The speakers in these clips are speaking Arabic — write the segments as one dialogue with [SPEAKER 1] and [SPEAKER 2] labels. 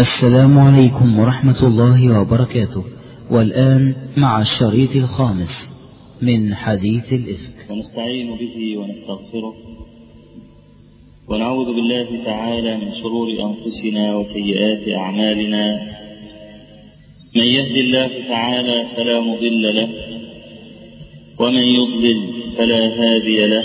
[SPEAKER 1] السلام عليكم ورحمة الله وبركاته. والآن مع الشريط الخامس من حديث الإفك.
[SPEAKER 2] ونستعين به ونستغفره. ونعوذ بالله تعالى من شرور أنفسنا وسيئات أعمالنا. من يهد الله تعالى فلا مضل له ومن يضلل فلا هادي له.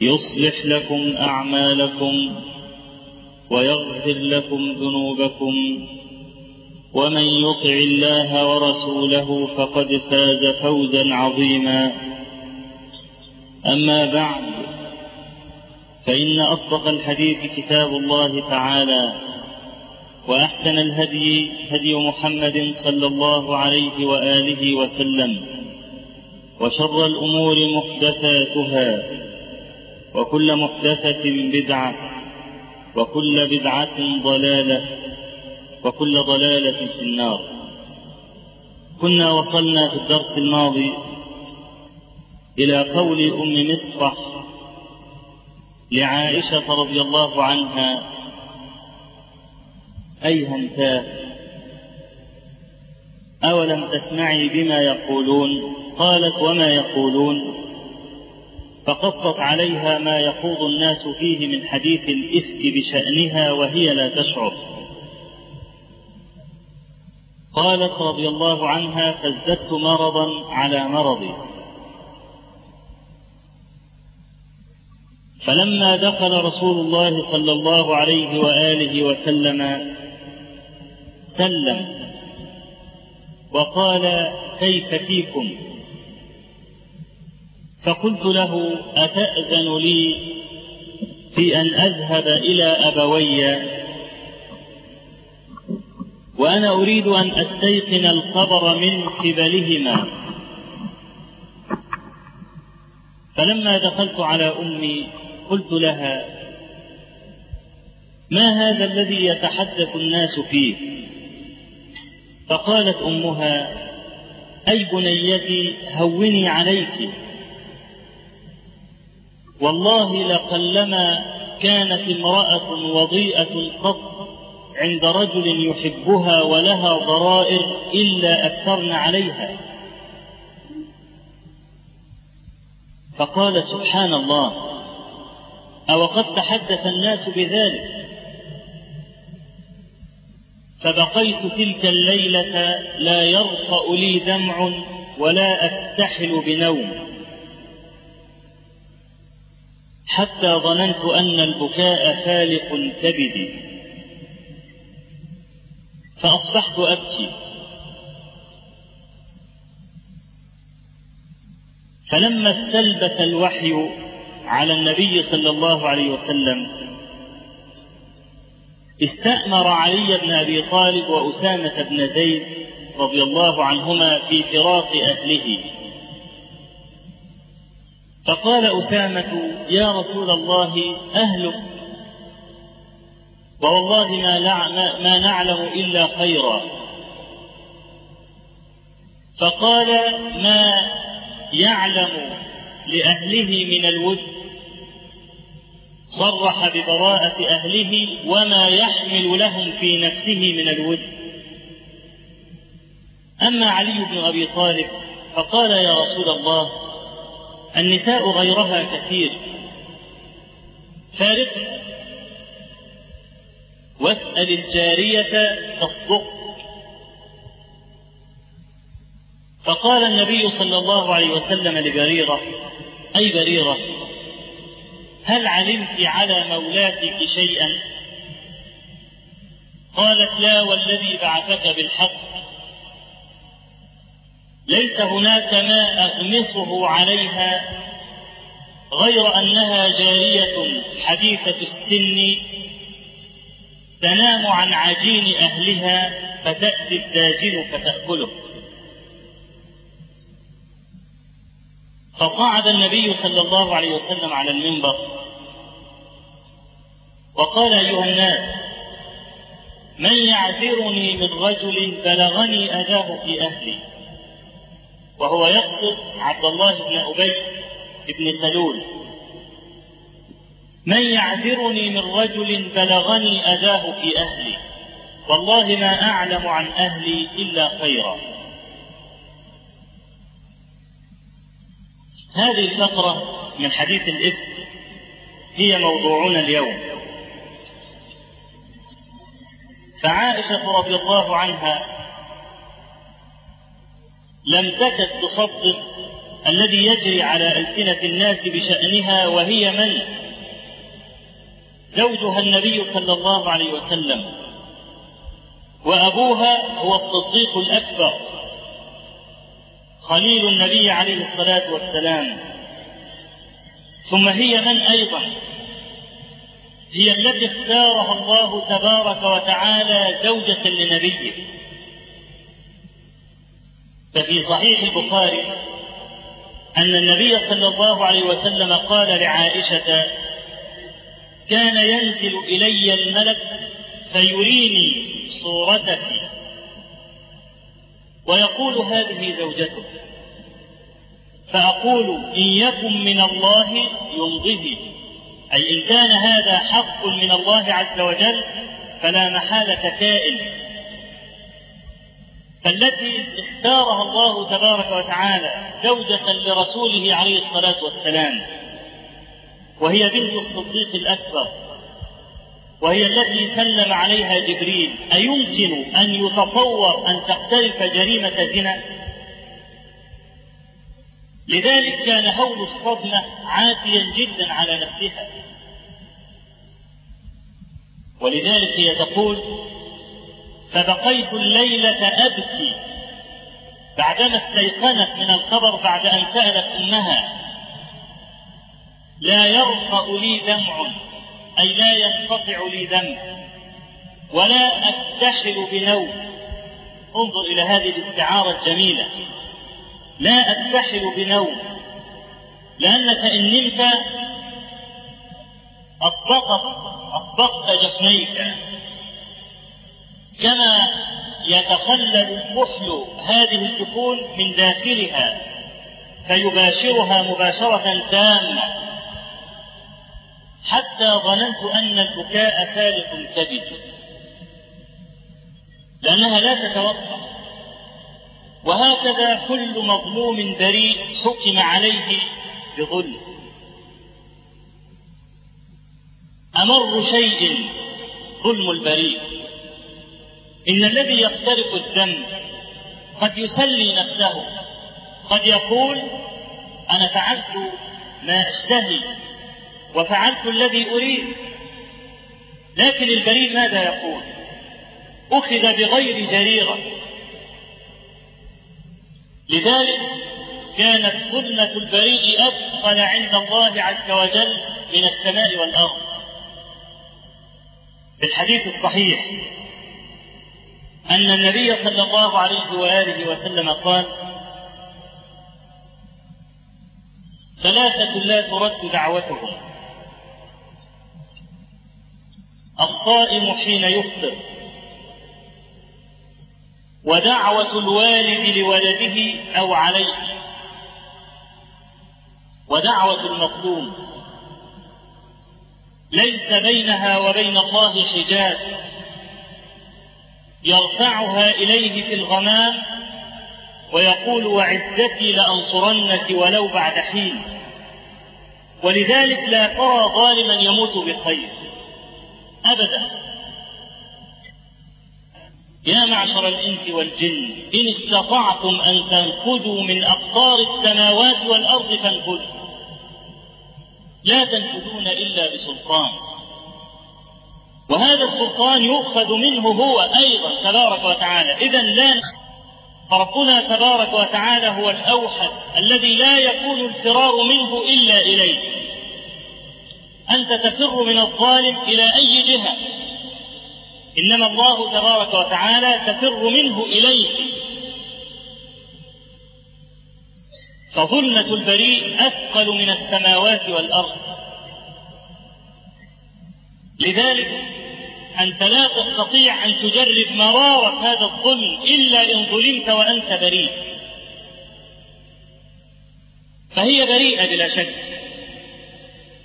[SPEAKER 2] يصلح لكم أعمالكم ويغفر لكم ذنوبكم ومن يطع الله ورسوله فقد فاز فوزا عظيما. أما بعد فإن أصدق الحديث كتاب الله تعالى وأحسن الهدي هدي محمد صلى الله عليه وآله وسلم وشر الأمور محدثاتها وكل محدثة بدعة وكل بدعة ضلالة وكل ضلالة في النار. كنا وصلنا في الدرس الماضي إلى قول أم مصطح لعائشة رضي الله عنها أيهمتا أولم تسمعي بما يقولون؟ قالت وما يقولون؟ فقصت عليها ما يخوض الناس فيه من حديث الإفك بشأنها وهي لا تشعر. قالت رضي الله عنها فازددت مرضا على مرضي. فلما دخل رسول الله صلى الله عليه وآله وسلم سلم وقال كيف فيكم؟ فقلت له أتأذن لي في أن أذهب إلى أبوي؟ وأنا أريد أن أستيقن الخبر من قبلهما. فلما دخلت على أمي قلت لها ما هذا الذي يتحدث الناس فيه؟ فقالت أمها أي بنيتي هوني عليك؟ والله لقلما كانت امرأة وضيئة قط عند رجل يحبها ولها ضرائر إلا أكثرن عليها. فقالت سبحان الله أو قد تحدث الناس بذلك؟ فبقيت تلك الليلة لا يرقأ لي دمع ولا أكتحل بنوم. حتى ظننت أن البكاء فالق كبدي فأصبحت أبكي. فلما استلبث الوحي على النبي صلى الله عليه وسلم استأمر علي بن أبي طالب وأسامة بن زيد رضي الله عنهما في فراق أهله. فقال أسامة يا رسول الله أهلك. ووالله ما, ما نعلم إلا خيرا. فقال ما يعلم لأهله من الود؟ صرح ببراءة أهله وما يحمل لهم في نفسه من الود. أما علي بن أبي طالب فقال يا رسول الله النساء غيرها كثير. فارق. واسأل الجارية تصدق فقال النبي صلى الله عليه وسلم لبريرة أي بريرة هل علمت على مولاتك شيئا؟ قالت لا والذي بعثك بالحق. ليس هناك ما أغمصه عليها غير أنها جارية حديثة السن تنام عن عجين أهلها فتأتي الداجن فتأكله. فصعد النبي صلى الله عليه وسلم على المنبر وقال أيها الناس من يعذرني من رجل بلغني أذاه في أهلي. وهو يقصد عبد الله بن أبي بن سلول. من يعذرني من رجل بلغني أذاه في أهلي والله ما أعلم عن أهلي إلا خيرا. هذه الفقرة من حديث الإفك هي موضوعنا اليوم. فعائشة رضي الله عنها لم تكد تصدق الذي يجري على ألسنة الناس بشأنها وهي من؟ زوجها النبي صلى الله عليه وسلم. وأبوها هو الصديق الأكبر خليل النبي عليه الصلاة والسلام. ثم هي من أيضا؟ هي التي اختارها الله تبارك وتعالى زوجة لنبيه. ففي صحيح البخاري أن النبي صلى الله عليه وسلم قال لعائشة كان ينزل إلي الملك فيريني صورتك ويقول هذه زوجتك فأقول إن يكن من الله يمضه أي إن كان هذا حق من الله عز وجل فلا محالة كائن. فالتي اختارها الله تبارك وتعالى زوجة لرسوله عليه الصلاة والسلام وهي بنت الصديق الأكبر وهي التي سلم عليها جبريل. أيمكن أن يتصور أن تقترف جريمة زنا؟ لذلك كان هول الصدمة عاتيا جدا على نفسها. ولذلك هي تقول فبقيت الليلة أبكي. بعدما استيقنت من الخبر بعد أن سألت أمها لا يرقأ لي دمع أي لا ينقطع لي دم ولا أكتحل بنوم. انظر إلى هذه الاستعارة الجميلة. لا أكتحل بنوم لأنك إن نمت أطبقت أطبقت جفنيك كما يتخلل الكحل هذه الجفون من داخلها فيباشرها مباشرة تامة. حتى ظننت أن البكاء فالق الكبد لأنها لا تتوقع وهكذا كل مظلوم بريء حكم عليه بظلم. أمر شيء ظلم البريء. إن الذي يقترف الدم قد يسلي نفسه. قد يقول أنا فعلت ما أشتهي وفعلت الذي أريد. لكن البريء ماذا يقول؟ أخذ بغير جريرة. لذلك كانت ظلمة البريء أثقل عند الله عز وجل من السماء والأرض. في الحديث الصحيح أن النبي صلى الله عليه وآله وسلم قال ثلاثة لا ترد دعوتهم. الصائم حين يفطر. ودعوة الوالد لولده أو عليه. ودعوة المظلوم. ليس بينها وبين الله حجاب. يرفعها إليه في الغمام ويقول وعزتي لأنصرنك ولو بعد حين. ولذلك لا ترى ظالما يموت بخير. أبدا. يا معشر الإنس والجن إن استطعتم أن تنفذوا من أقطار السماوات والأرض فانفذوا. لا تنفذون إلا بسلطان. وهذا السلطان يؤخذ منه هو أيضا تبارك وتعالى. إذا لا فربنا تبارك وتعالى هو الأوحد الذي لا يكون الفرار منه إلا إليه أنت تفر من الظالم إلى أي جهة؟ إنما الله تبارك وتعالى تفر منه إليه فظلمة البريء أثقل من السماوات والأرض. لذلك أنت لا تستطيع أن تجرب مرارة هذا الظلم إلا إن ظلمت وأنت بريء. فهي بريئة بلا شك.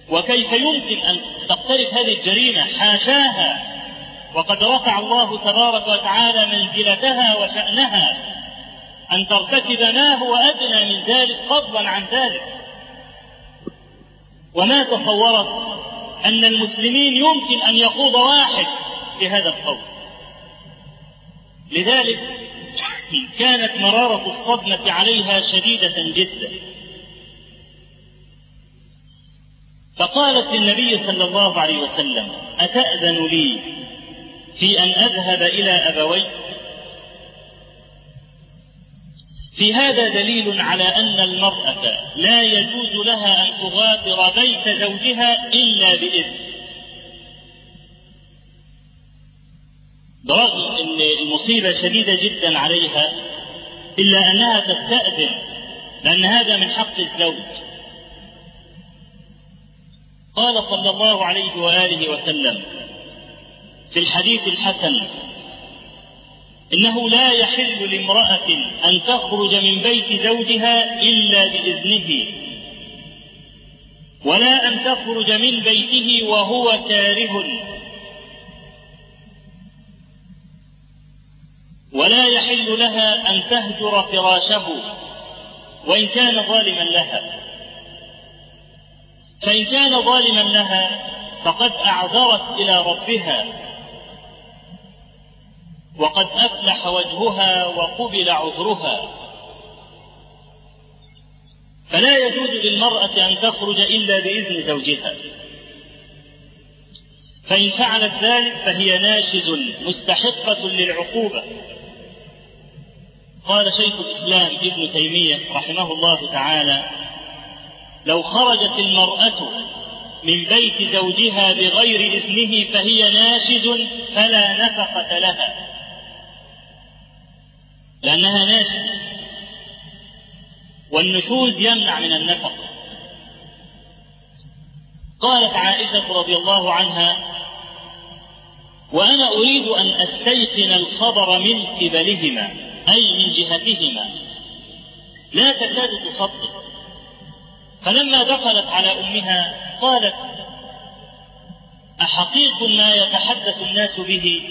[SPEAKER 2] وكيف يمكن أن تقترف هذه الجريمة؟ حاشاها. وقد رفع الله تبارك وتعالى منزلتها وشأنها أن ترتكب ما هو أدنى من ذلك فضلا عن ذلك. وما تصورت أن المسلمين يمكن أن يخوض واحد في هذا القول. لذلك كانت مرارة الصدمة عليها شديدة جدا. فقالت للنبي صلى الله عليه وسلم أتأذن لي في أن أذهب إلى أبوي؟ في هذا دليل على أن المرأة لا يجوز لها أن تغادر بيت زوجها إلا بإذن. برغم أن المصيبة شديدة جدا عليها إلا أنها تستأذن لأن هذا من حق الزوج. قال صلى الله عليه وآله وسلم في الحديث الحسن إنه لا يحل لامرأة أن تخرج من بيت زوجها إلا بإذنه ولا أن تخرج من بيته وهو كاره ولا يحل لها أن تهجر فراشه وإن كان ظالما لها. فإن كان ظالما لها فقد أعذرت إلى ربها. وقد أفلح وجهها وقبل عذرها. فلا يجوز للمرأة أن تخرج إلا بإذن زوجها. فإن فعلت ذلك فهي ناشز مستحقة للعقوبة. قال شيخ الإسلام ابن تيمية رحمه الله تعالى لو خرجت المرأة من بيت زوجها بغير إذنه فهي ناشز فلا نفقة لها. لأنها ناشزة والنشوز يمنع من النفقة قالت عائشة رضي الله عنها وأنا أريد أن أستيقن الخبر من قبلهما أي من جهتهما. لا تكاد تصدق. فلما دخلت على أمها قالت أحقيق ما يتحدث الناس به؟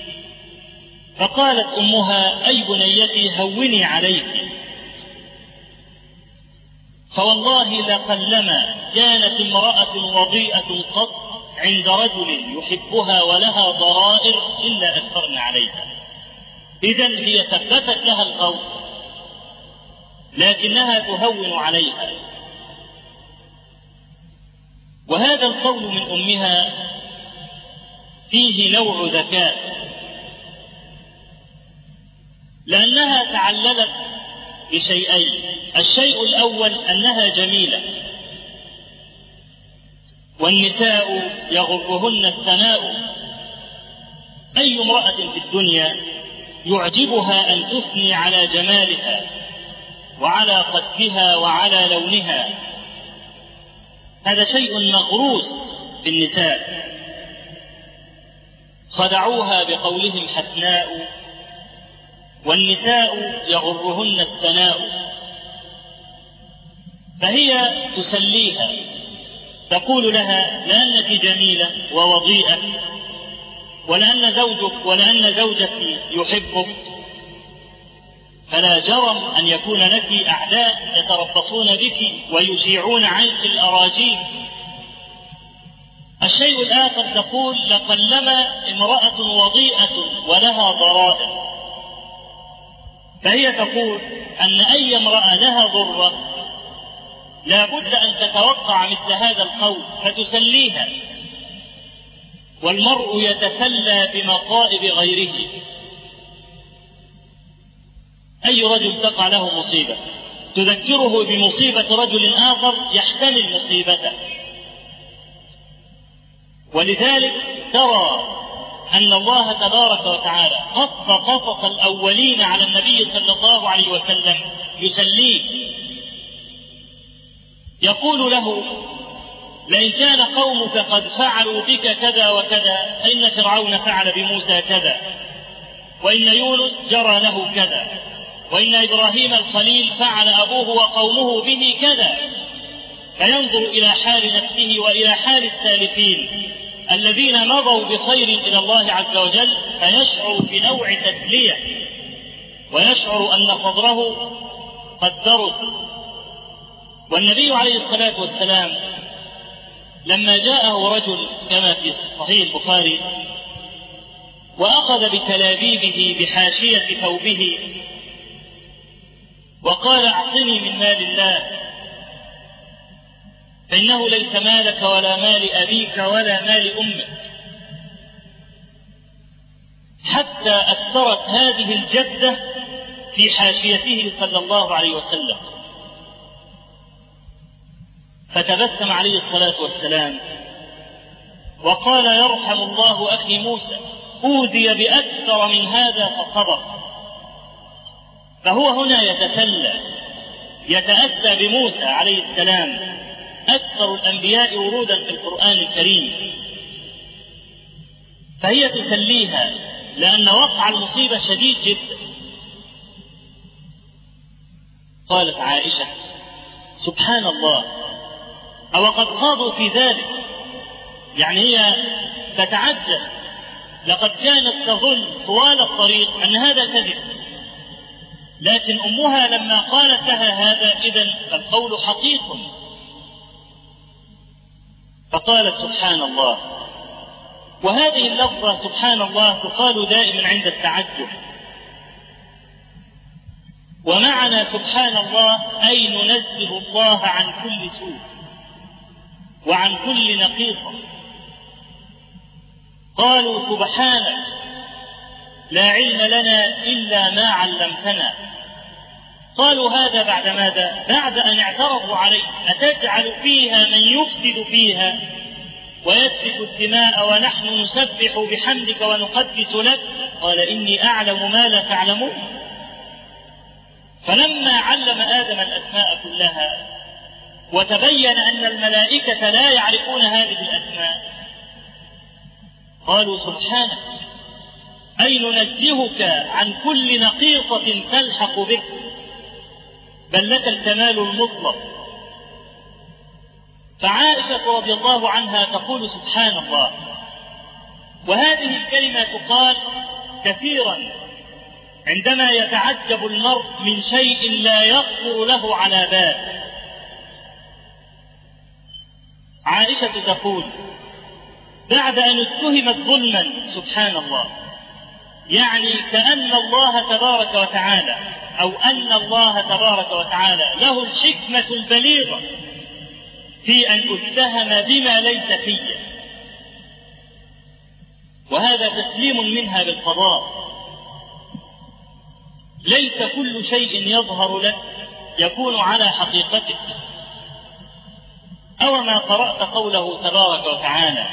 [SPEAKER 2] فقالت أمها أي بنيتي هوني عليك. فوالله لقلما كانت امرأة وضيئة قط عند رجل يحبها ولها ضرائر إلا أكثرن عليها إذا هي ثبتت لها القول لكنها تهون عليها. وهذا القول من أمها فيه نوع ذكاء. لأنها تعللت بشيئين. الشيء الأول أنها جميلة. والنساء يغرهن الثناء. أي امرأة في الدنيا يعجبها أن تثني على جمالها وعلى قدها وعلى لونها. هذا شيء مغروس في النساء. خدعوها بقولهم حسناء والنساء يغرهن الثناء. فهي تسليها تقول لها لأنك جميلة ووضيئة ولأن زوجك ولأن زوجك يحبك. فلا جرم أن يكون لك أعداء يتربصون بك ويشيعون عنك الأراجيل الشيء الآخر تقول لقلما امرأة وضيئة ولها ضرائر فهي تقول أن أي امرأة لها ضرة لا بد أن تتوقع مثل هذا القول فتسليها والمرء يتسلى بمصائب غيره. أي رجل تقع له مصيبة تذكره بمصيبة رجل آخر يحتمل مصيبته. ولذلك ترى أن الله تبارك وتعالى قص قصص الأولين على النبي صلى الله عليه وسلم يسليه. يقول له لئن كان قومك قد فعلوا بك كذا وكذا فإن فرعون فعل بموسى كذا وإن يونس جرى له كذا وإن إبراهيم الخليل فعل أبوه وقومه به كذا. فينظر إلى حال نفسه وإلى حال السالفين. الذين مضوا بخير إلى الله عز وجل فيشعر بنوع تسلية ويشعر أن صدره قد درد والنبي عليه الصلاة والسلام لما جاءه رجل كما في صحيح البخاري وأخذ بتلابيبه بحاشية ثوبه وقال أعطني من مال الله فإنه ليس مالك ولا مال أبيك ولا مال أمك. حتى أثرت هذه الجدة في حاشيته صلى الله عليه وسلم. فتبسم عليه الصلاة والسلام. وقال يرحم الله أخي موسى أوذي بأكثر من هذا فصبر. فهو هنا يتسلى يتأسى بموسى عليه السلام. أكثر الأنبياء ورودا في القرآن الكريم. فهي تسليها لأن وقع المصيبة شديد جدا. قالت عائشة سبحان الله أو قد خاضوا في ذلك. يعني هي تتعجب لقد كانت تظن طوال الطريق أن هذا كذب. لكن أمها لما قالت لها هذا إذا القول حقيق فقالت سبحان الله وهذه اللفظة سبحان الله تقال دائما عند التعجب. ومعنى سبحان الله أي ننزه الله عن كل سوء وعن كل نقيصة قالوا سبحانك لا علم لنا إلا ما علمتنا. قالوا هذا بعد ماذا؟ بعد أن اعترضوا عليه. أتجعل فيها من يفسد فيها ويسفك الدماء ونحن نسبح بحمدك ونقدس لك؟ قال إني أعلم ما لا تعلمون. فلما علم آدم الأسماء كلها وتبين أن الملائكة لا يعرفون هذه الأسماء قالوا سبحانك أي ننزهك عن كل نقيصة تلحق بك؟ بل لك الكمال المطلق. فعائشة رضي الله عنها تقول سبحان الله. وهذه الكلمة تقال كثيرا. عندما يتعجب المرء من شيء لا يخطر له على بال. عائشة تقول بعد أن اتهمت ظلما سبحان الله. يعني كأن الله تبارك وتعالى أو أن الله تبارك وتعالى له الحكمة البليغة في أن أتهم بما ليس في وهذا تسليم منها بالقضاء. ليس كل شيء يظهر لك يكون على حقيقته. أو ما قرأت قوله تبارك وتعالى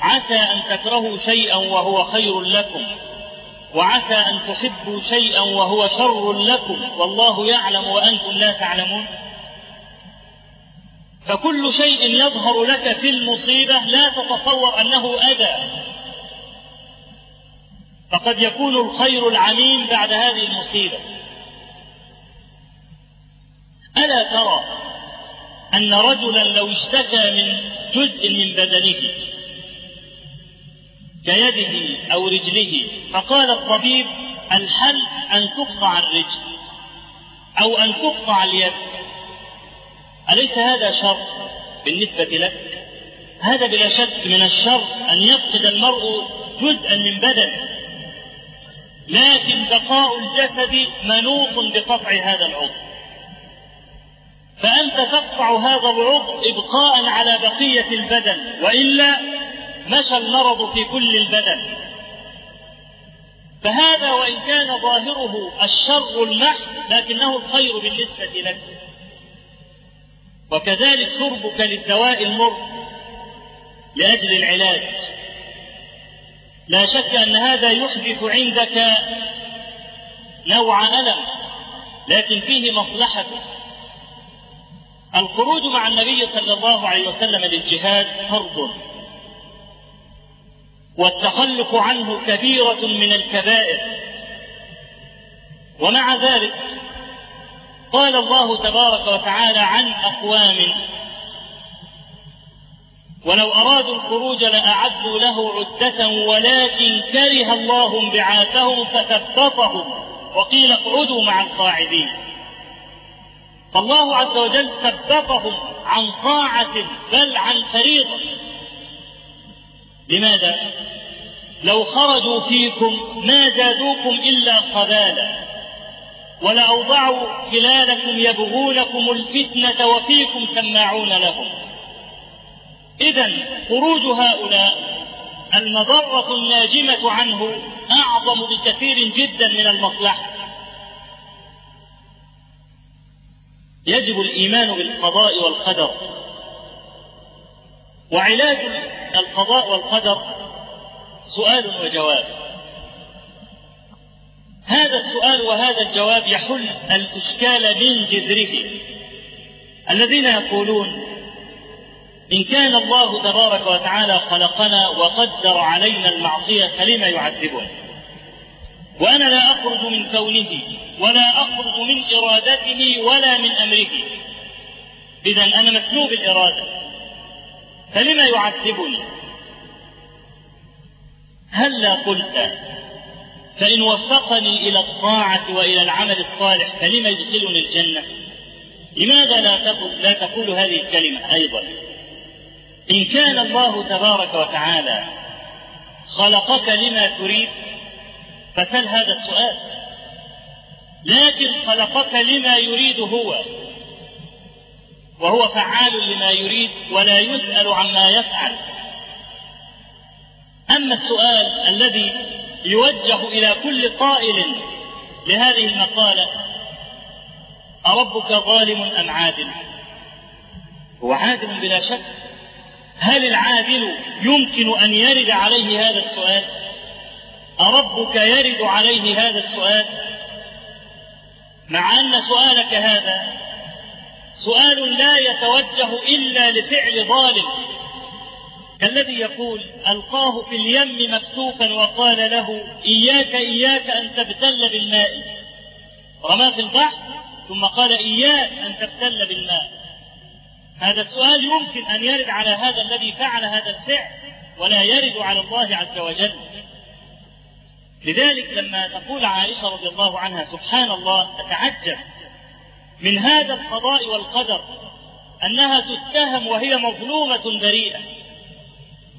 [SPEAKER 2] عسى أن تكرهوا شيئا وهو خير لكم. وعسى أن تحبوا شيئا وهو شر لكم والله يعلم وأنتم لا تعلمون. فكل شيء يظهر لك في المصيبة لا تتصور أنه أذى. فقد يكون الخير العميم بعد هذه المصيبة. ألا ترى أن رجلا لو اشتكى من جزء من بدنه كيده أو رجله. فقال الطبيب الحل أن تقطع الرجل أو أن تقطع اليد. أليس هذا شر بالنسبة لك؟ هذا بلا شك من الشر أن يفقد المرء جزءا من بدنه. لكن بقاء الجسد منوط بقطع هذا العضو. فأنت تقطع هذا العضو إبقاء على بقية البدن وإلا مشى المرض في كل البدن. فهذا وإن كان ظاهره الشر المحض لكنه الخير بالنسبة لك. وكذلك شربك للدواء المر لأجل العلاج. لا شك أن هذا يحدث عندك نوع ألم لكن فيه مصلحة. الخروج مع النبي صلى الله عليه وسلم للجهاد فرض والتخلف عنه كبيرة من الكبائر. ومع ذلك قال الله تبارك وتعالى عن أقوام ولو أرادوا الخروج لأعدوا له عدة ولكن كره الله انبعاثهم فثبطهم. وقيل اقعدوا مع القاعدين. فالله عز وجل ثبتهم عن طاعة بل عن فريضة. لماذا؟ لو خرجوا فيكم ما زادوكم إلا قبالا ولأوضعوا خلالكم يبغونكم الفتنة وفيكم سماعون لهم إذا خروج هؤلاء المضرة الناجمة عنه أعظم بكثير جدا من المصلحة يجب الإيمان بالقضاء والقدر وعلاج القضاء والقدر سؤال وجواب. هذا السؤال وهذا الجواب يحل الإشكال من جذره. الذين يقولون إن كان الله تبارك وتعالى خلقنا وقدر علينا المعصية فلما يعذبنا وأنا لا أخرج من كونه ولا أخرج من إرادته ولا من أمره. إذا أنا مسلوب الإرادة. فلما يعذبني؟ هلا قلت فإن وفقني إلى الطاعة وإلى العمل الصالح فلما يدخلني الجنة؟ لماذا لا تقول, لا تقول هذه الكلمة أيضا؟ إن كان الله تبارك وتعالى خلقك لما تريد فسل هذا السؤال. لكن خلقك لما يريد هو. وهو فعال لما يريد ولا يسأل عما يفعل. أما السؤال الذي يوجه إلى كل قائل لهذه المقالة أربك ظالم أم عادل؟ هو عادل بلا شك. هل العادل يمكن أن يرد عليه هذا السؤال؟ أربك يرد عليه هذا السؤال؟ مع أن سؤالك هذا سؤال لا يتوجه إلا لفعل ظالم. كالذي يقول ألقاه في اليم مكتوفا وقال له إياك إياك أن تبتل بالماء. رماه في البحر ثم قال إياك أن تبتل بالماء. هذا السؤال يمكن أن يرد على هذا الذي فعل هذا الفعل ولا يرد على الله عز وجل. لذلك لما تقول عائشة رضي الله عنها سبحان الله تتعجب. من هذا القضاء والقدر أنها تتهم وهي مظلومة بريئة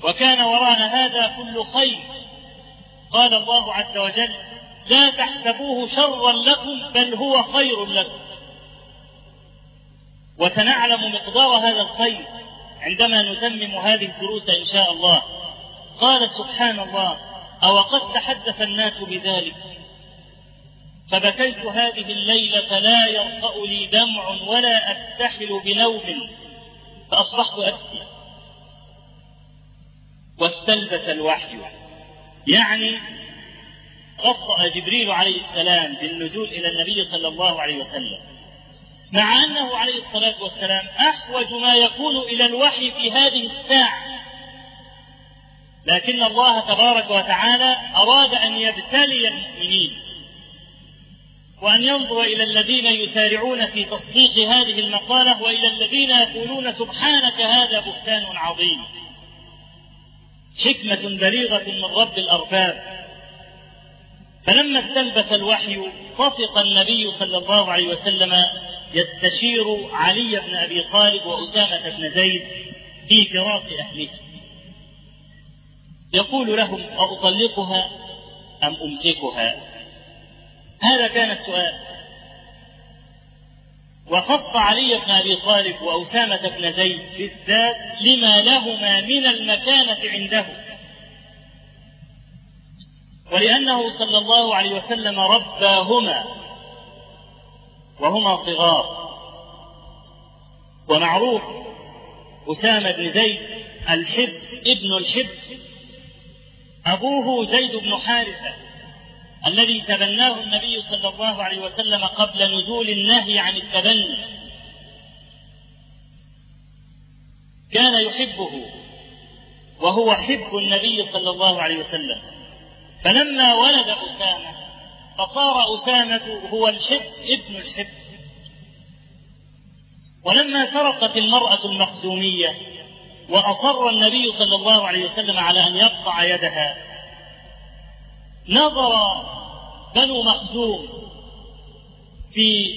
[SPEAKER 2] وكان وراء هذا كل خير. قال الله عز وجل لا تحسبوه شرا لكم بل هو خير لكم. وسنعلم مقدار هذا الخير عندما نتمم هذه الدروس إن شاء الله. قالت سبحان الله أو قد تحدث الناس بذلك؟ فبكيت هذه الليلة لا يرقا لي دمع ولا أكتحل بنوم فأصبحت أبكي. واستلبث الوحي. يعني غطى جبريل عليه السلام بالنزول إلى النبي صلى الله عليه وسلم. مع أنه عليه الصلاة والسلام أحوج ما يكون إلى الوحي في هذه الساعة. لكن الله تبارك وتعالى أراد أن يبتلي المؤمنين. وأن ينظر إلى الذين يسارعون في تصديق هذه المقالة وإلى الذين يقولون سبحانك هذا بهتان عظيم. حكمة بليغة من رب الأرباب. فلما استلبث الوحي طفق النبي صلى الله عليه وسلم يستشير علي بن أبي طالب وأسامة بن زيد في فراق أهله. يقول لهم أطلقها أم أمسكها؟ هذا كان السؤال. وخص علي بن أبي طالب وأسامة بن زيد بالذات لما لهما من المكانة عنده. ولأنه صلى الله عليه وسلم رباهما وهما صغار. ومعروف أسامة بن زيد الشب ابن الشب أبوه زيد بن حارثة. الذي تبناه النبي صلى الله عليه وسلم قبل نزول النهي عن التبني. كان يحبه وهو حب النبي صلى الله عليه وسلم. فلما ولد أسامة فصار أسامة هو الحب ابن الحب. ولما سرقت المرأة المخزومية وأصر النبي صلى الله عليه وسلم على أن يقطع يدها نظر بنو مخزوم في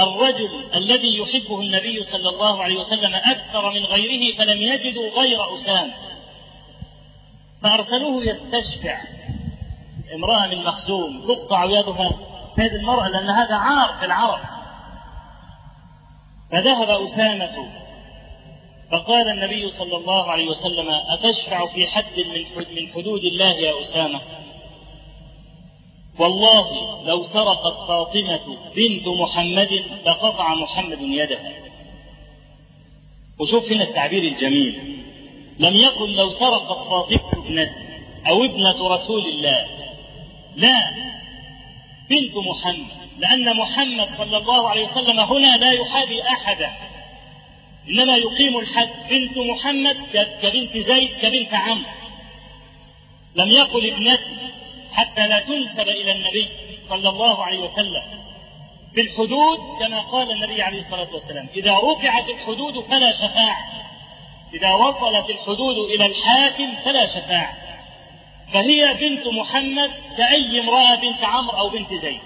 [SPEAKER 2] الرجل الذي يحبه النبي صلى الله عليه وسلم أكثر من غيره فلم يجدوا غير أسامة. فأرسلوه يستشفع امرأة من مخزوم تقطع يدها هذه المرأة لأن هذا عار في العرب. فذهب أسامة فقال النبي صلى الله عليه وسلم أتشفع في حد من من حدود الله يا أسامة؟ والله لو سرقت فاطمة بنت محمد لقطع محمد يدها وشوف هنا التعبير الجميل. لم يقل لو سرقت فاطمة ابنة أو ابنة رسول الله. لا. بنت محمد. لأن محمد صلى الله عليه وسلم هنا لا يحابي أحدا. إنما يقيم الحد بنت محمد كبنت زيد كبنت عمرو لم يقل ابنتي حتى لا تنسب إلى النبي صلى الله عليه وسلم. بالحدود كما قال النبي عليه الصلاة والسلام إذا رفعت الحدود فلا شفاعة. إذا وصلت الحدود إلى الحاكم فلا شفاعة. فهي بنت محمد كأي امرأة بنت عمرو أو بنت زيد.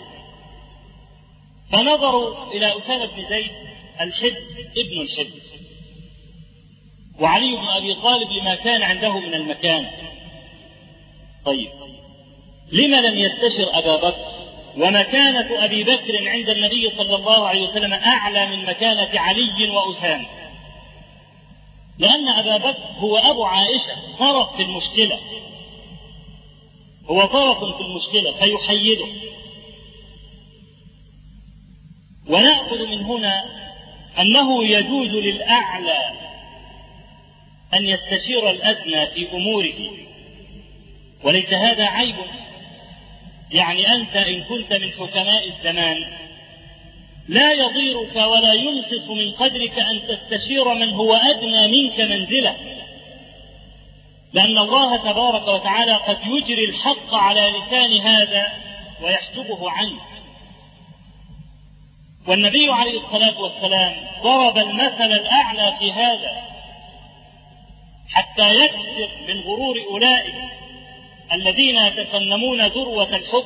[SPEAKER 2] فنظروا إلى أسامة بن زيد الشد ابن الشد وعلي بن أبي طالب لما كان عنده من المكان. طيب. لما لم يستشر أبا بكر؟ ومكانة أبي بكر عند النبي صلى الله عليه وسلم أعلى من مكانة علي وأسامة. لأن أبا بكر هو أبو عائشة طرف في المشكلة. هو طرف في المشكلة فيحيده. ونأخذ من هنا أنه يجوز للأعلى أن يستشير الأدنى في أموره. وليس هذا عيب. يعني أنت إن كنت من حكماء الزمان لا يضيرك ولا ينقص من قدرك أن تستشير من هو أدنى منك منزلة. لأن الله تبارك وتعالى قد يجري الحق على لسان هذا ويحجبه عنه. والنبي عليه الصلاة والسلام ضرب المثل الأعلى في هذا حتى يكسر من غرور أولئك. الذين يتسنمون ذروة الحب.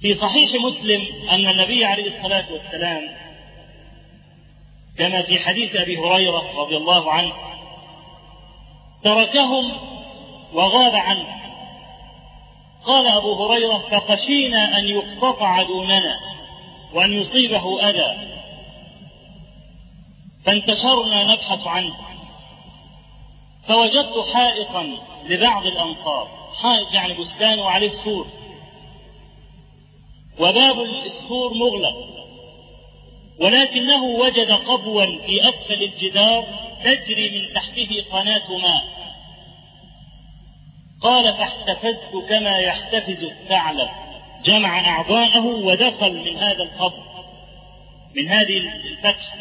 [SPEAKER 2] في صحيح مسلم أن النبي عليه الصلاة والسلام كما في حديث أبي هريرة رضي الله عنه تركهم وغاب عنه. قال أبو هريرة فخشينا أن يقتطع دوننا وأن يصيبه أذى. فانتشرنا نبحث عنه. فوجدت حائطا لبعض الأنصار حائط يعني بستان وعليه سور. وباب السور مغلق. ولكنه وجد قبوا في أسفل الجدار تجري من تحته قناة ماء قال فاحتفزت كما يحتفز الثعلب. جمع أعضاءه ودخل من هذا القبر من هذه الفتحة.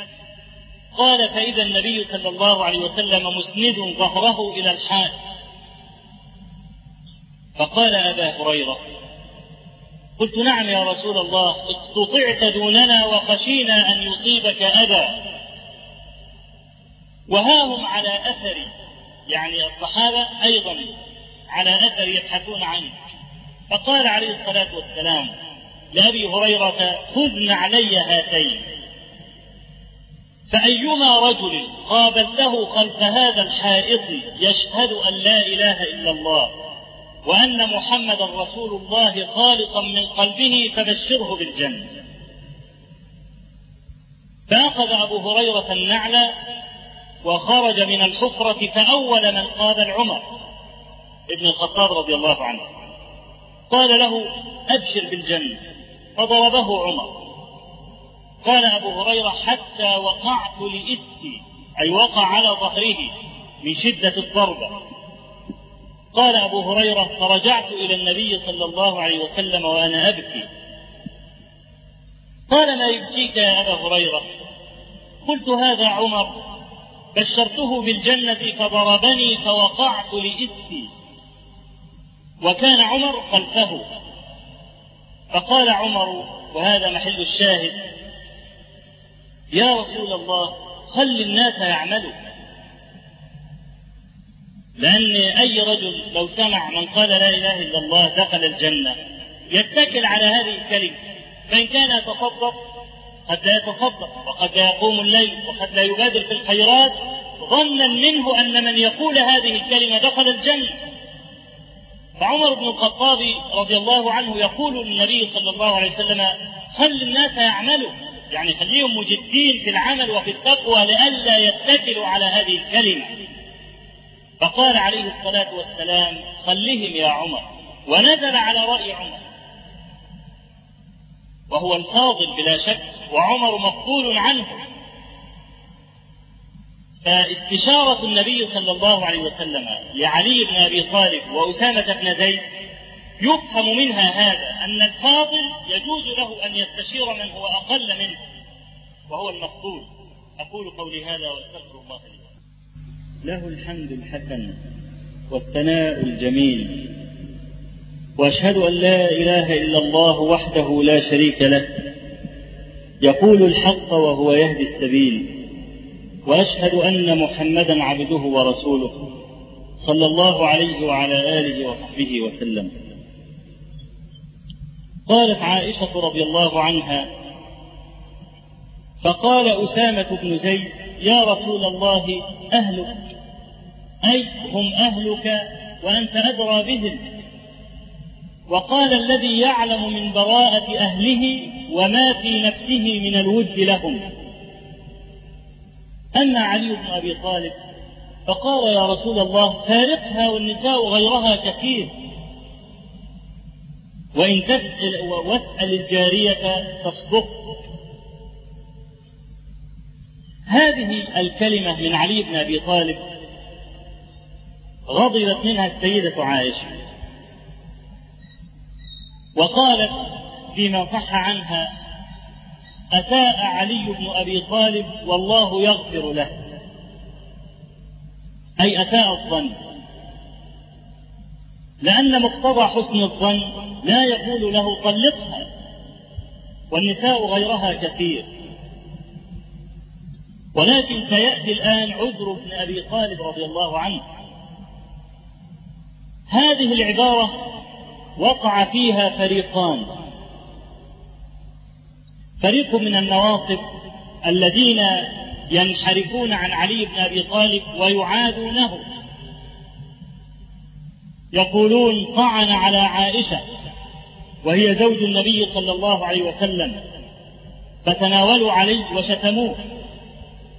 [SPEAKER 2] قال فإذا النبي صلى الله عليه وسلم مسند ظهره إلى الحائط. فقال أبا هريرة قلت نعم يا رسول الله اقتطعت دوننا وخشينا أن يصيبك أذى وها هم على أثر يعني الصحابة أيضا على أثر يبحثون عنه. فقال عليه الصلاة والسلام لأبي هريرة خذ علي هاتين. فأيما رجل قابلته خلف هذا الحائط يشهد أن لا إله إلا الله وأن محمدا رسول الله خالصا من قلبه فبشره بالجنة. فأخذ أبو هريرة النعل وخرج من الحفرة فأول من قابل عمر ابن الخطاب رضي الله عنه. قال له أبشر بالجنة. فضربه عمر. قال أبو هريرة حتى وقعت لإستي أي وقع على ظهره من شدة الضربة قال أبو هريرة فرجعت إلى النبي صلى الله عليه وسلم وأنا أبكي. قال ما يبكيك يا أبا هريرة؟ قلت هذا عمر. بشرته بالجنة فضربني فوقعت لإستي وكان عمر خلفه. فقال عمر وهذا محل الشاهد يا رسول الله خل الناس يعملوا؟ لأن أي رجل لو سمع من قال لا إله إلا الله دخل الجنة يتكل على هذه الكلمة فإن كان يتصدق قد لا يتصدق وقد لا يقوم الليل وقد لا يبادر في الخيرات ظنا منه أن من يقول هذه الكلمة دخل الجنة. فعمر بن الخطاب رضي الله عنه يقول للنبي صلى الله عليه وسلم خل الناس يعملوا؟ يعني خليهم مجدين في العمل وفي التقوى لئلا يتكلوا على هذه الكلمة. فقال عليه الصلاة والسلام خلهم يا عمر. ونزل على رأي عمر. وهو الفاضل بلا شك وعمر مفضول عنه. فاستشارة النبي صلى الله عليه وسلم لعلي بن أبي طالب وأسامة بن زيد يفهم منها هذا أن الفاضل يجوز له أن يستشير من هو أقل منه وهو المفضول أقول قولي هذا وأستغفر الله لي. له الحمد الحسن والثناء الجميل وأشهد أن لا إله إلا الله وحده لا شريك له. يقول الحق وهو يهدي السبيل وأشهد أن محمدا عبده ورسوله صلى الله عليه وعلى آله وصحبه وسلم. قالت عائشة رضي الله عنها فقال أسامة بن زيد يا رسول الله أهلك أي هم أهلك وأنت أدرى بهم. وقال الذي يعلم من براءة أهله وما في نفسه من الود لهم. أما علي بن أبي طالب فقال يا رسول الله فارقها والنساء غيرها كثير وإن تسأل واسأل الجارية تصدق هذه الكلمة من علي بن أبي طالب غضبت منها السيدة عائشة. وقالت فيما صح عنها أساء علي بن أبي طالب والله يغفر له. أي أساء الظن. لأن مقتضى حسن الظن لا يقول له طلقها. والنساء غيرها كثير. ولكن سيأتي الآن عذر ابن أبي طالب رضي الله عنه. هذه العبارة وقع فيها فريقان. فريق من النواصب الذين ينحرفون عن علي بن أبي طالب ويعادونه. يقولون طعن على عائشة وهي زوج النبي صلى الله عليه وسلم فتناولوا عليه وشتموه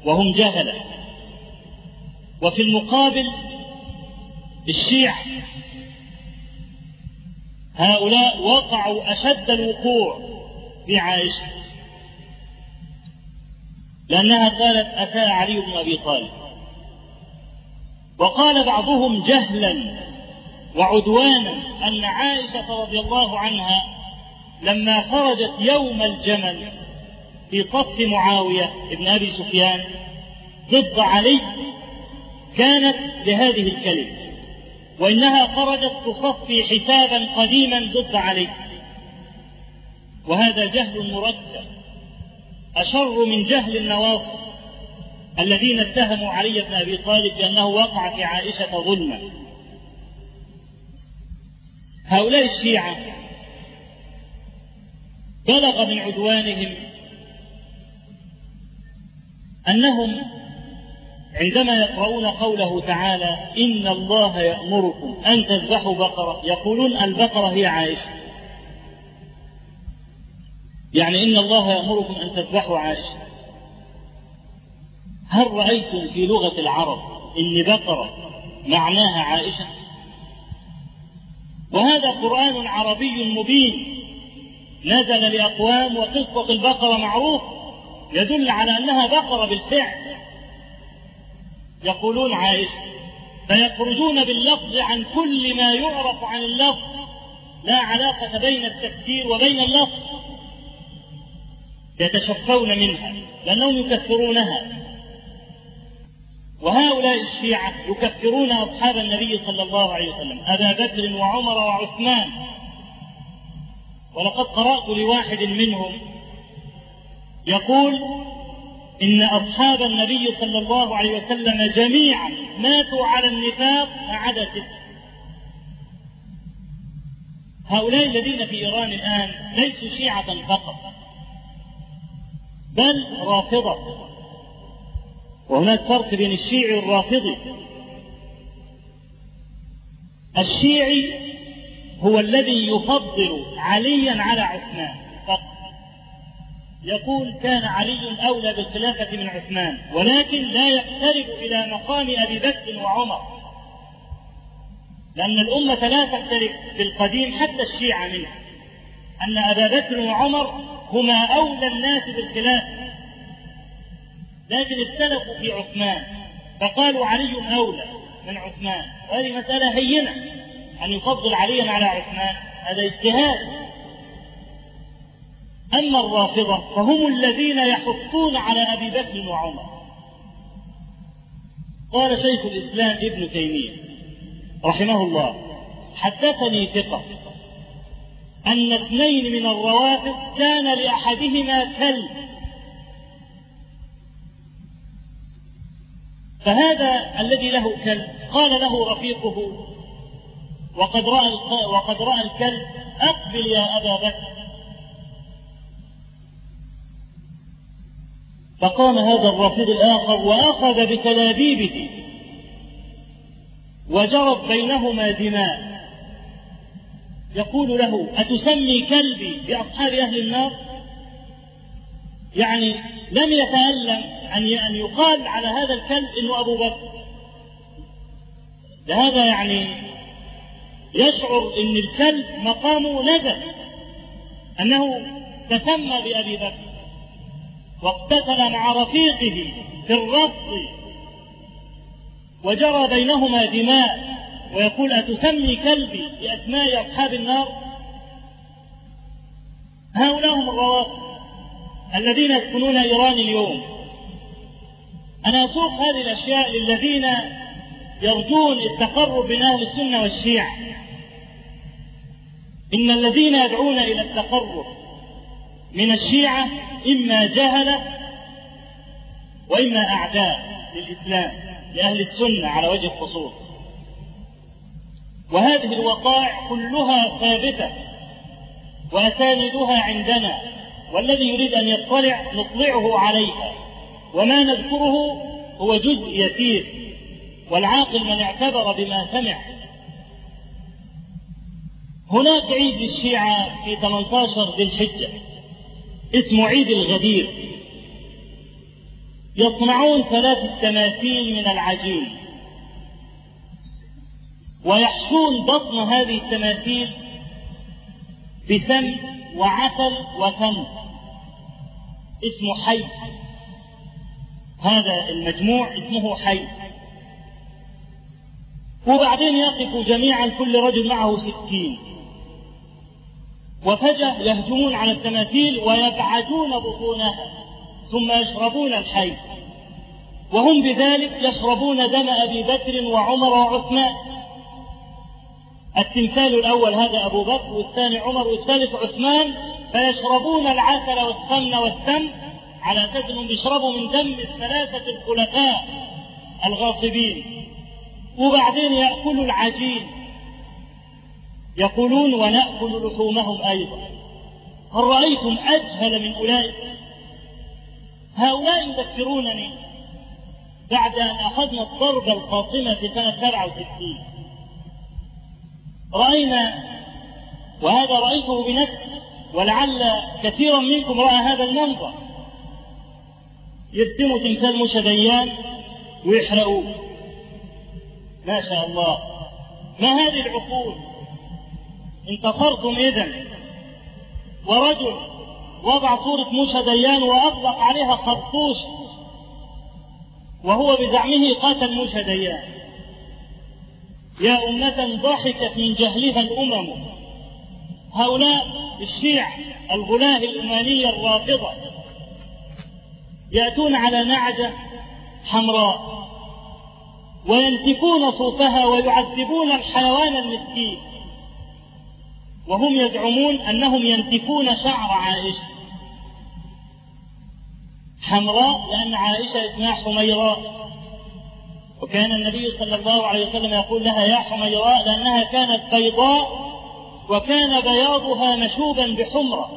[SPEAKER 2] وهم جهله وفي المقابل الشيعة هؤلاء وقعوا أشد الوقوع في عائشة لأنها قالت أساء علي بن أبي طالب. وقال بعضهم جهلا وعدوانا أن عائشة رضي الله عنها لما خرجت يوم الجمل في صف معاوية بن أبي سفيان ضد علي كانت بهذه الكلمة وإنها خرجت تصفي حسابا قديما ضد علي. وهذا جهل مركب أشر من جهل النواصب الذين اتهموا علي بن أبي طالب بأنه وقع في عائشة ظلما. هؤلاء الشيعة بلغ من عدوانهم أنهم عندما يقرؤون قوله تعالى إن الله يأمركم أن تذبحوا بقرة يقولون البقرة هي عائشة. يعني إن الله يأمركم أن تذبحوا عائشة. هل رأيتم في لغة العرب إن بقرة معناها عائشة؟ وهذا قرآن عربي مبين. نزل لأقوام وقصة البقرة معروف. يدل على أنها بقرة بالفعل. يقولون عائشة فيخرجون باللفظ عن كل ما يعرف عن اللفظ. لا علاقة بين التفسير وبين اللفظ. يتشفون منها لأنهم يكفرونها. وهؤلاء الشيعة يكفرون أصحاب النبي صلى الله عليه وسلم أبا بكر وعمر وعثمان. ولقد قرأت لواحد منهم يقول إن أصحاب النبي صلى الله عليه وسلم جميعا ماتوا على النفاق ما عدا ستة. هؤلاء الذين في إيران الآن ليسوا شيعة فقط بل رافضة. وهناك فرق بين الشيعي والرافضي. الشيعي هو الذي يفضل عليا على عثمان فقط. يقول كان علي أولى بالخلافة من عثمان ولكن لا يقترب إلى مقام أبي بكر وعمر. لأن الأمة لا تختلف بالقديم حتى الشيعة منها. أن أبا بكر وعمر هما أولى الناس بالخلافة لكن اختلفوا في عثمان. فقالوا علي أولى من عثمان. وهذه مسألة هينة. أن يفضل عليا على عثمان هذا اجتهاد. أما الرافضة فهم الذين يحطون على أبي بكر وعمر. قال شيخ الإسلام ابن تيمية رحمه الله حدثني ثقة أن اثنين من الروافض كان لأحدهما كلب. فهذا الذي له كلب قال له رفيقه وقد رأى وقد رأى الكلب أقبل يا أبا بكر. فقام هذا الرفيق الآخر وأخذ بتلابيبه وجرت بينهما دماء. يقول له أتسمي كلبي بأصحاب أهل النار؟ يعني لم يتألم أن يقال على هذا الكلب إنه أبو بكر. لهذا يعني يشعر أن الكلب مقامه نزل أنه تسمى بأبي بكر واقتتل مع رفيقه في الرفض وجرى بينهما دماء ويقول أتسمي كلبي بأسماء أصحاب النار؟ هؤلاء هم الروافض. الذين يسكنون إيران اليوم. أنا أسوق هذه الأشياء للذين يرجون التقرب بين أهل السنة والشيعة. إن الذين يدعون إلى التقرب من الشيعة إما جهلة وإما أعداء للإسلام لأهل السنة على وجه الخصوص. وهذه الوقائع كلها ثابتة وأساندها عندنا. والذي يريد أن يطلع نطلعه عليها. وما نذكره هو جزء يسير والعاقل من اعتبر بما سمع. هناك عيد للشيعة في 18 ذي الحجة اسمه عيد الغدير. يصنعون ثلاث تماثيل من العجين ويحشون بطن هذه التماثيل بسم وعسل وتمر اسمه حيث هذا المجموع اسمه حيث وبعدين يقف جميعا كل رجل معه سكين وفجأة يهجمون على التماثيل ويبعجون بطونها ثم يشربون الحيث وهم بذلك يشربون دم أبي بكر وعمر وعثمان. التمثال الأول هذا أبو بكر والثاني عمر والثالث عثمان فيشربون العسل والسمن والدم على أساس أنهم بيشربوا من دم الثلاثة الخلفاء الغاصبين. وبعدين يأكلوا العجين. يقولون ونأكل لحومهم أيضا. هل رأيتم أجهل من أولئك؟ هؤلاء يذكرونني بعد أن أخذنا الضربة القاصمة في سنة 67 رأينا وهذا رأيته بنفسي ولعل كثيرا منكم رأى هذا المنظر. يرسموا تمثال موسى ديان ويحرقوه ما شاء الله. ما هذه العقول؟ انتصرتم إذا ورجل وضع صورة موسى ديان وأطلق عليها خرطوش وهو بزعمه قاتل موسى ديان يا أمة ضحكت من جهلها الأمم. هؤلاء الشيع الغلاة الأمانية الرافضة. يأتون على نعجة حمراء. وينتفون صوفها ويعذبون الحيوان المسكين. وهم يزعمون أنهم ينتفون شعر عائشة. حمراء لأن عائشة اسمها حميراء. وكان النبي صلى الله عليه وسلم يقول لها يا حميراء لأنها كانت بيضاء وكان بياضها مشوبا بحمرة.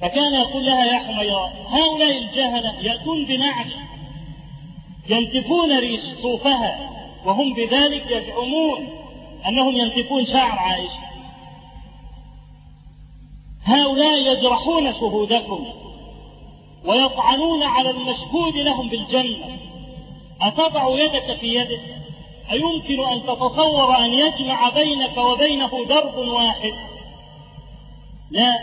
[SPEAKER 2] فكان يقول لها يا حميراء هؤلاء الجهلة يأتون بنعج ينتفون ريش صوفها وهم بذلك يزعمون أنهم ينتفون شعر عائشة. هؤلاء يجرحون شهودكم. ويطعنون على المشهود لهم بالجنة. أتضع يدك في يده أيمكن أن تتصور أن يجمع بينك وبينه درب واحد؟ لا.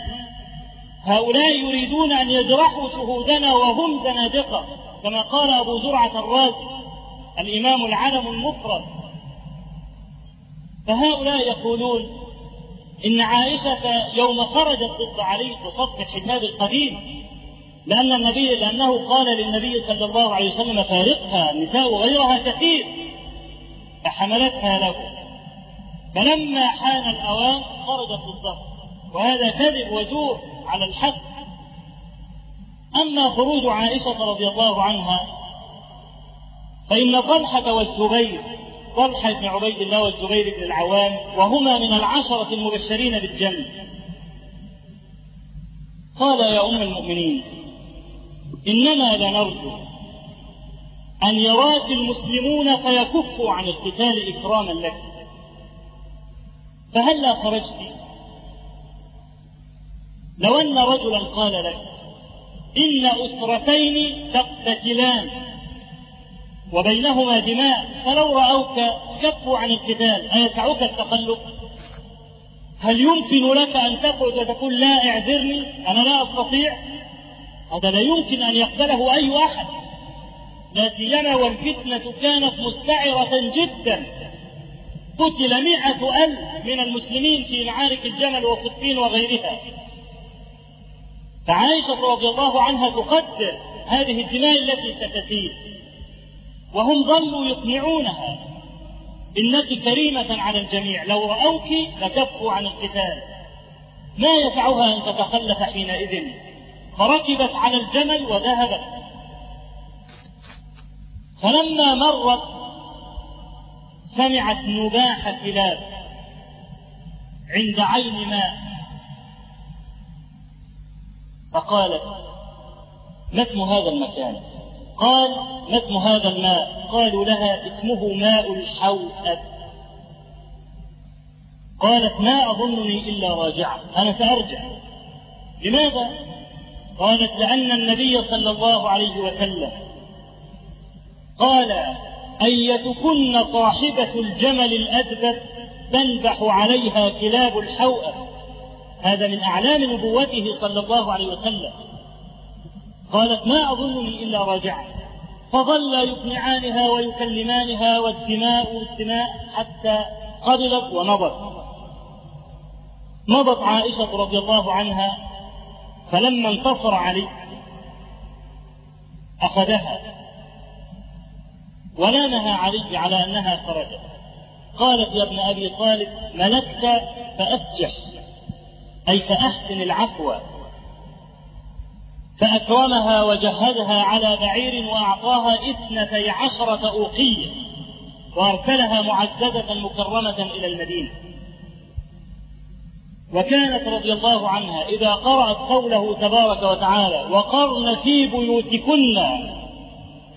[SPEAKER 2] هؤلاء يريدون أن يجرحوا شهودنا وهم زنادقة كما قال أبو زرعة الرازي الإمام العلم المفرد. فهؤلاء يقولون إن عائشة يوم خرجت ضد علي بصف الحساب القديم لأن النبي لأنه قال للنبي صلى الله عليه وسلم فارقها نساء غيرها كثير فحملتها له. فلما حان الأوان خرجت ضده وهذا كذب وزور على الحق. أما خروج عائشة رضي الله عنها فإن طلحة والزبير طلحة بن عبيد الله والزبير بن العوام وهما من العشرة المبشرين بالجنة. قال يا أم المؤمنين إننا لنرجو أن يراك المسلمون فيكفوا عن القتال إكراما لك. فهلا خرجت؟ لو أن رجلا قال لك إن أسرتين تقتتلان وبينهما دماء فلو رأوك كفوا عن القتال أيسعك التخلف هل يمكن لك أن تقعد وتقول لا اعذرني أنا لا أستطيع؟ هذا لا يمكن أن يقبله أي أحد لا سيما والفتنة كانت مستعرة جدا. قتل مئة ألف من المسلمين في معارك الجمل وصفين وغيرها. فعائشة رضي الله عنها تقدر هذه الدماء التي ستسيل وهم ظلوا يقنعونها إنك كريمة على الجميع. لو رأوك لكفوا عن القتال. ما يسعها أن تتخلف حينئذ. فركبت على الجمل وذهبت. فلما مرت سمعت نباح كلاب عند عين ماء. فقالت ما اسم هذا المكان؟ قال ما اسم هذا الماء؟ قالوا لها اسمه ماء الحوأب قالت ما أظنني إلا راجعة أنا سأرجع. لماذا؟ قالت لأن النبي صلى الله عليه وسلم. قال أيتكن صاحبة الجمل الأدبر تنبح عليها كلاب الحوأب هذا من أعلام نبوته صلى الله عليه وسلم. قالت ما أظنني إلا راجعة. فظل يقنعانها ويكلمانها والدماء والدماء حتى قبلت ومضت. مضت عائشة رضي الله عنها فلما انتصر علي أخذها ولامها علي على أنها خرجت. قالت يا ابن أبي طالب ملكت فأسجح أي فأحسن العفو. فأكرمها وجهزها على بعير وأعطاها اثنتي عشرة أوقية. وأرسلها معززة مكرمة إلى المدينة. وكانت رضي الله عنها إذا قرأت قوله تبارك وتعالى وقرن في بيوتكن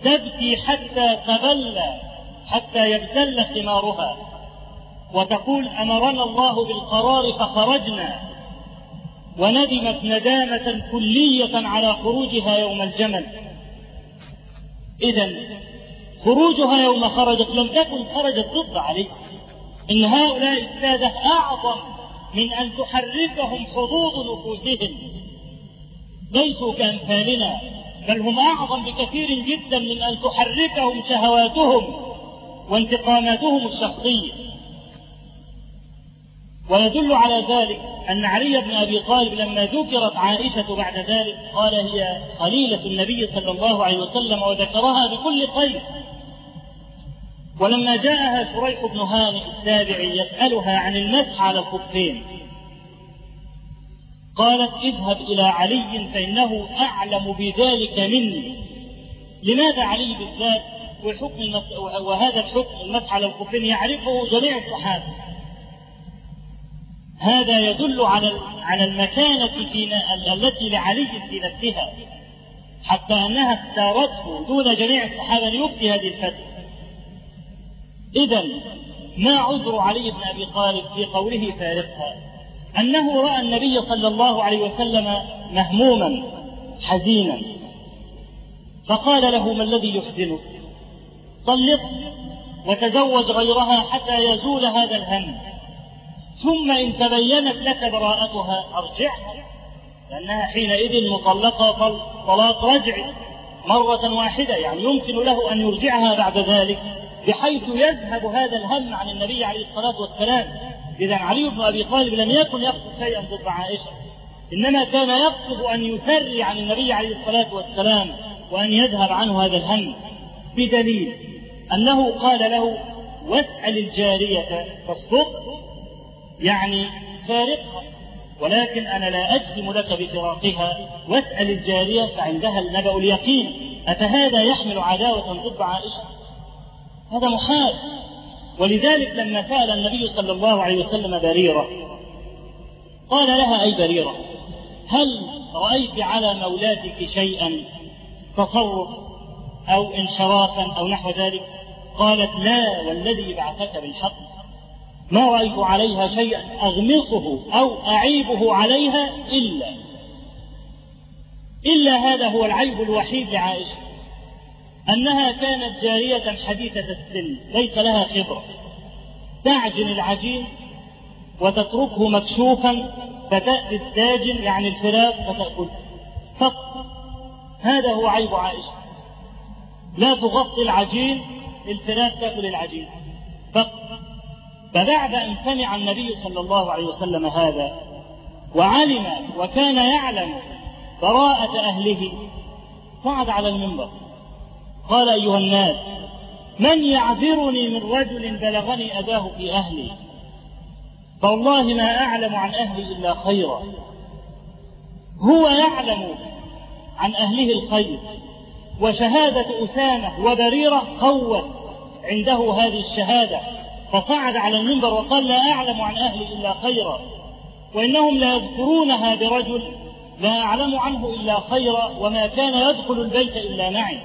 [SPEAKER 2] تبكي حتى تبلى حتى يبتل ثمارها. وتقول أمرنا الله بالقرار فخرجنا وندمت ندامة كلية على خروجها يوم الجمل. اذا خروجها يوم خرجت لم تكن خرجت ضد عليك إن هؤلاء السادة أعظم من أن تحركهم حظوظ نفوسهم. ليسوا كأمثالنا بل هم أعظم بكثير جدا من أن تحركهم شهواتهم وانتقاماتهم الشخصية. ويدل على ذلك أن علي بن أبي طالب لما ذكرت عائشة بعد ذلك قال هي خليلة النبي صلى الله عليه وسلم وذكرها بكل خير. ولما جاءها شريح بن هانئ التابعي يسألها عن المسح على الخفين قالت اذهب إلى علي فإنه أعلم بذلك مني. لماذا علي بالذات وحكم المس... وهذا الحكم المسح على الخفين يعرفه جميع الصحابة؟ هذا يدل على على المكانة في التي لعلي في نفسها حتى أنها اختارته دون جميع الصحابة ليفتي هذه الفتوى. إذا ما عذر علي بن أبي طالب في قوله فارقها؟ أنه رأى النبي صلى الله عليه وسلم مهموما حزينا. فقال له ما الذي يحزنك؟ طلق وتزوج غيرها حتى يزول هذا الهم. ثم إن تبينت لك براءتها أرجعها لأنها حينئذ مطلقة طلاق رجعي مرة واحدة يعني يمكن له أن يرجعها بعد ذلك. بحيث يذهب هذا الهم عن النبي عليه الصلاة والسلام. إذا علي بن أبي طالب لم يكن يقصد شيئا ضد عائشة. إنما كان يقصد أن يسري عن النبي عليه الصلاة والسلام وأن يذهب عنه هذا الهم. بدليل أنه قال له واسأل الجارية فاصدق. يعني فارقها. ولكن أنا لا أجزم لك بفراقها. واسأل الجارية فعندها النبأ اليقين. أفهذا يحمل عداوة ضد عائشة؟ هذا محال ولذلك لما سأل النبي صلى الله عليه وسلم بريرة قال لها أي بريرة هل رأيت على مولاتك شيئا تصرف أو انحرافا أو نحو ذلك قالت لا والذي بعثك بالحق. ما رأيت عليها شيئا أغمصه أو أعيبه عليها إلا إلا هذا هو العيب الوحيد لعائشة. أنها كانت جارية حديثة السن ليس لها خبرة. تعجن العجين وتتركه مكشوفا فتأتي الداجن يعني الفراخ فتأكله فقط. هذا هو عيب عائشة. لا تغطي العجين الفراخ تأكل العجين. فقط. فبعد أن سمع النبي صلى الله عليه وسلم هذا وعلم وكان يعلم براءة أهله صعد على المنبر. قال أيها الناس من يعذرني من رجل بلغني أذاه في أهلي فوالله ما أعلم عن أهلي إلا خيرا. هو يعلم عن أهله الخير وشهادة أسامة وبريرة قوت عنده هذه الشهادة. فصعد على المنبر وقال لا أعلم عن أهلي إلا خيرا وإنهم لا يذكرونها برجل لا أعلم عنه إلا خيرا وما كان يدخل البيت إلا معي.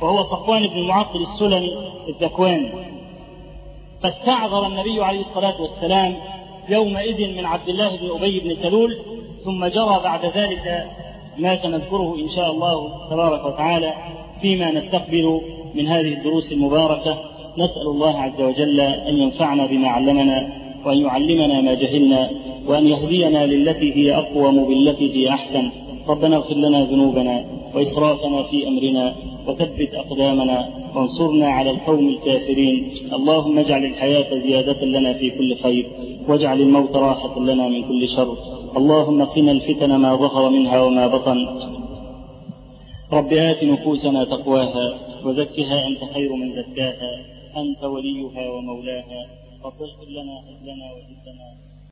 [SPEAKER 2] وهو صفوان بن معطل السلمي الذكواني. فاستعذر النبي عليه الصلاة والسلام يومئذ من عبد الله بن أبي بن سلول ثم جرى بعد ذلك ما سنذكره إن شاء الله تبارك وتعالى فيما نستقبل من هذه الدروس المباركة. نسأل الله عز وجل أن ينفعنا بما علمنا وأن يعلمنا ما جهلنا وأن يهدينا للتي هي أقوم بالتي هي أحسن. ربنا اغفر لنا ذنوبنا وإسرافنا في أمرنا وثبت أقدامنا وانصرنا على القوم الكافرين. اللهم اجعل الحياة زيادة لنا في كل خير واجعل الموت راحة لنا من كل شر. اللهم قنا الفتن ما ظهر منها وما بطن. رب آت نفوسنا تقواها وزكها أنت خير من زكاها أنت وليها ومولاها. رب اغفر لنا أجلنا وجدنا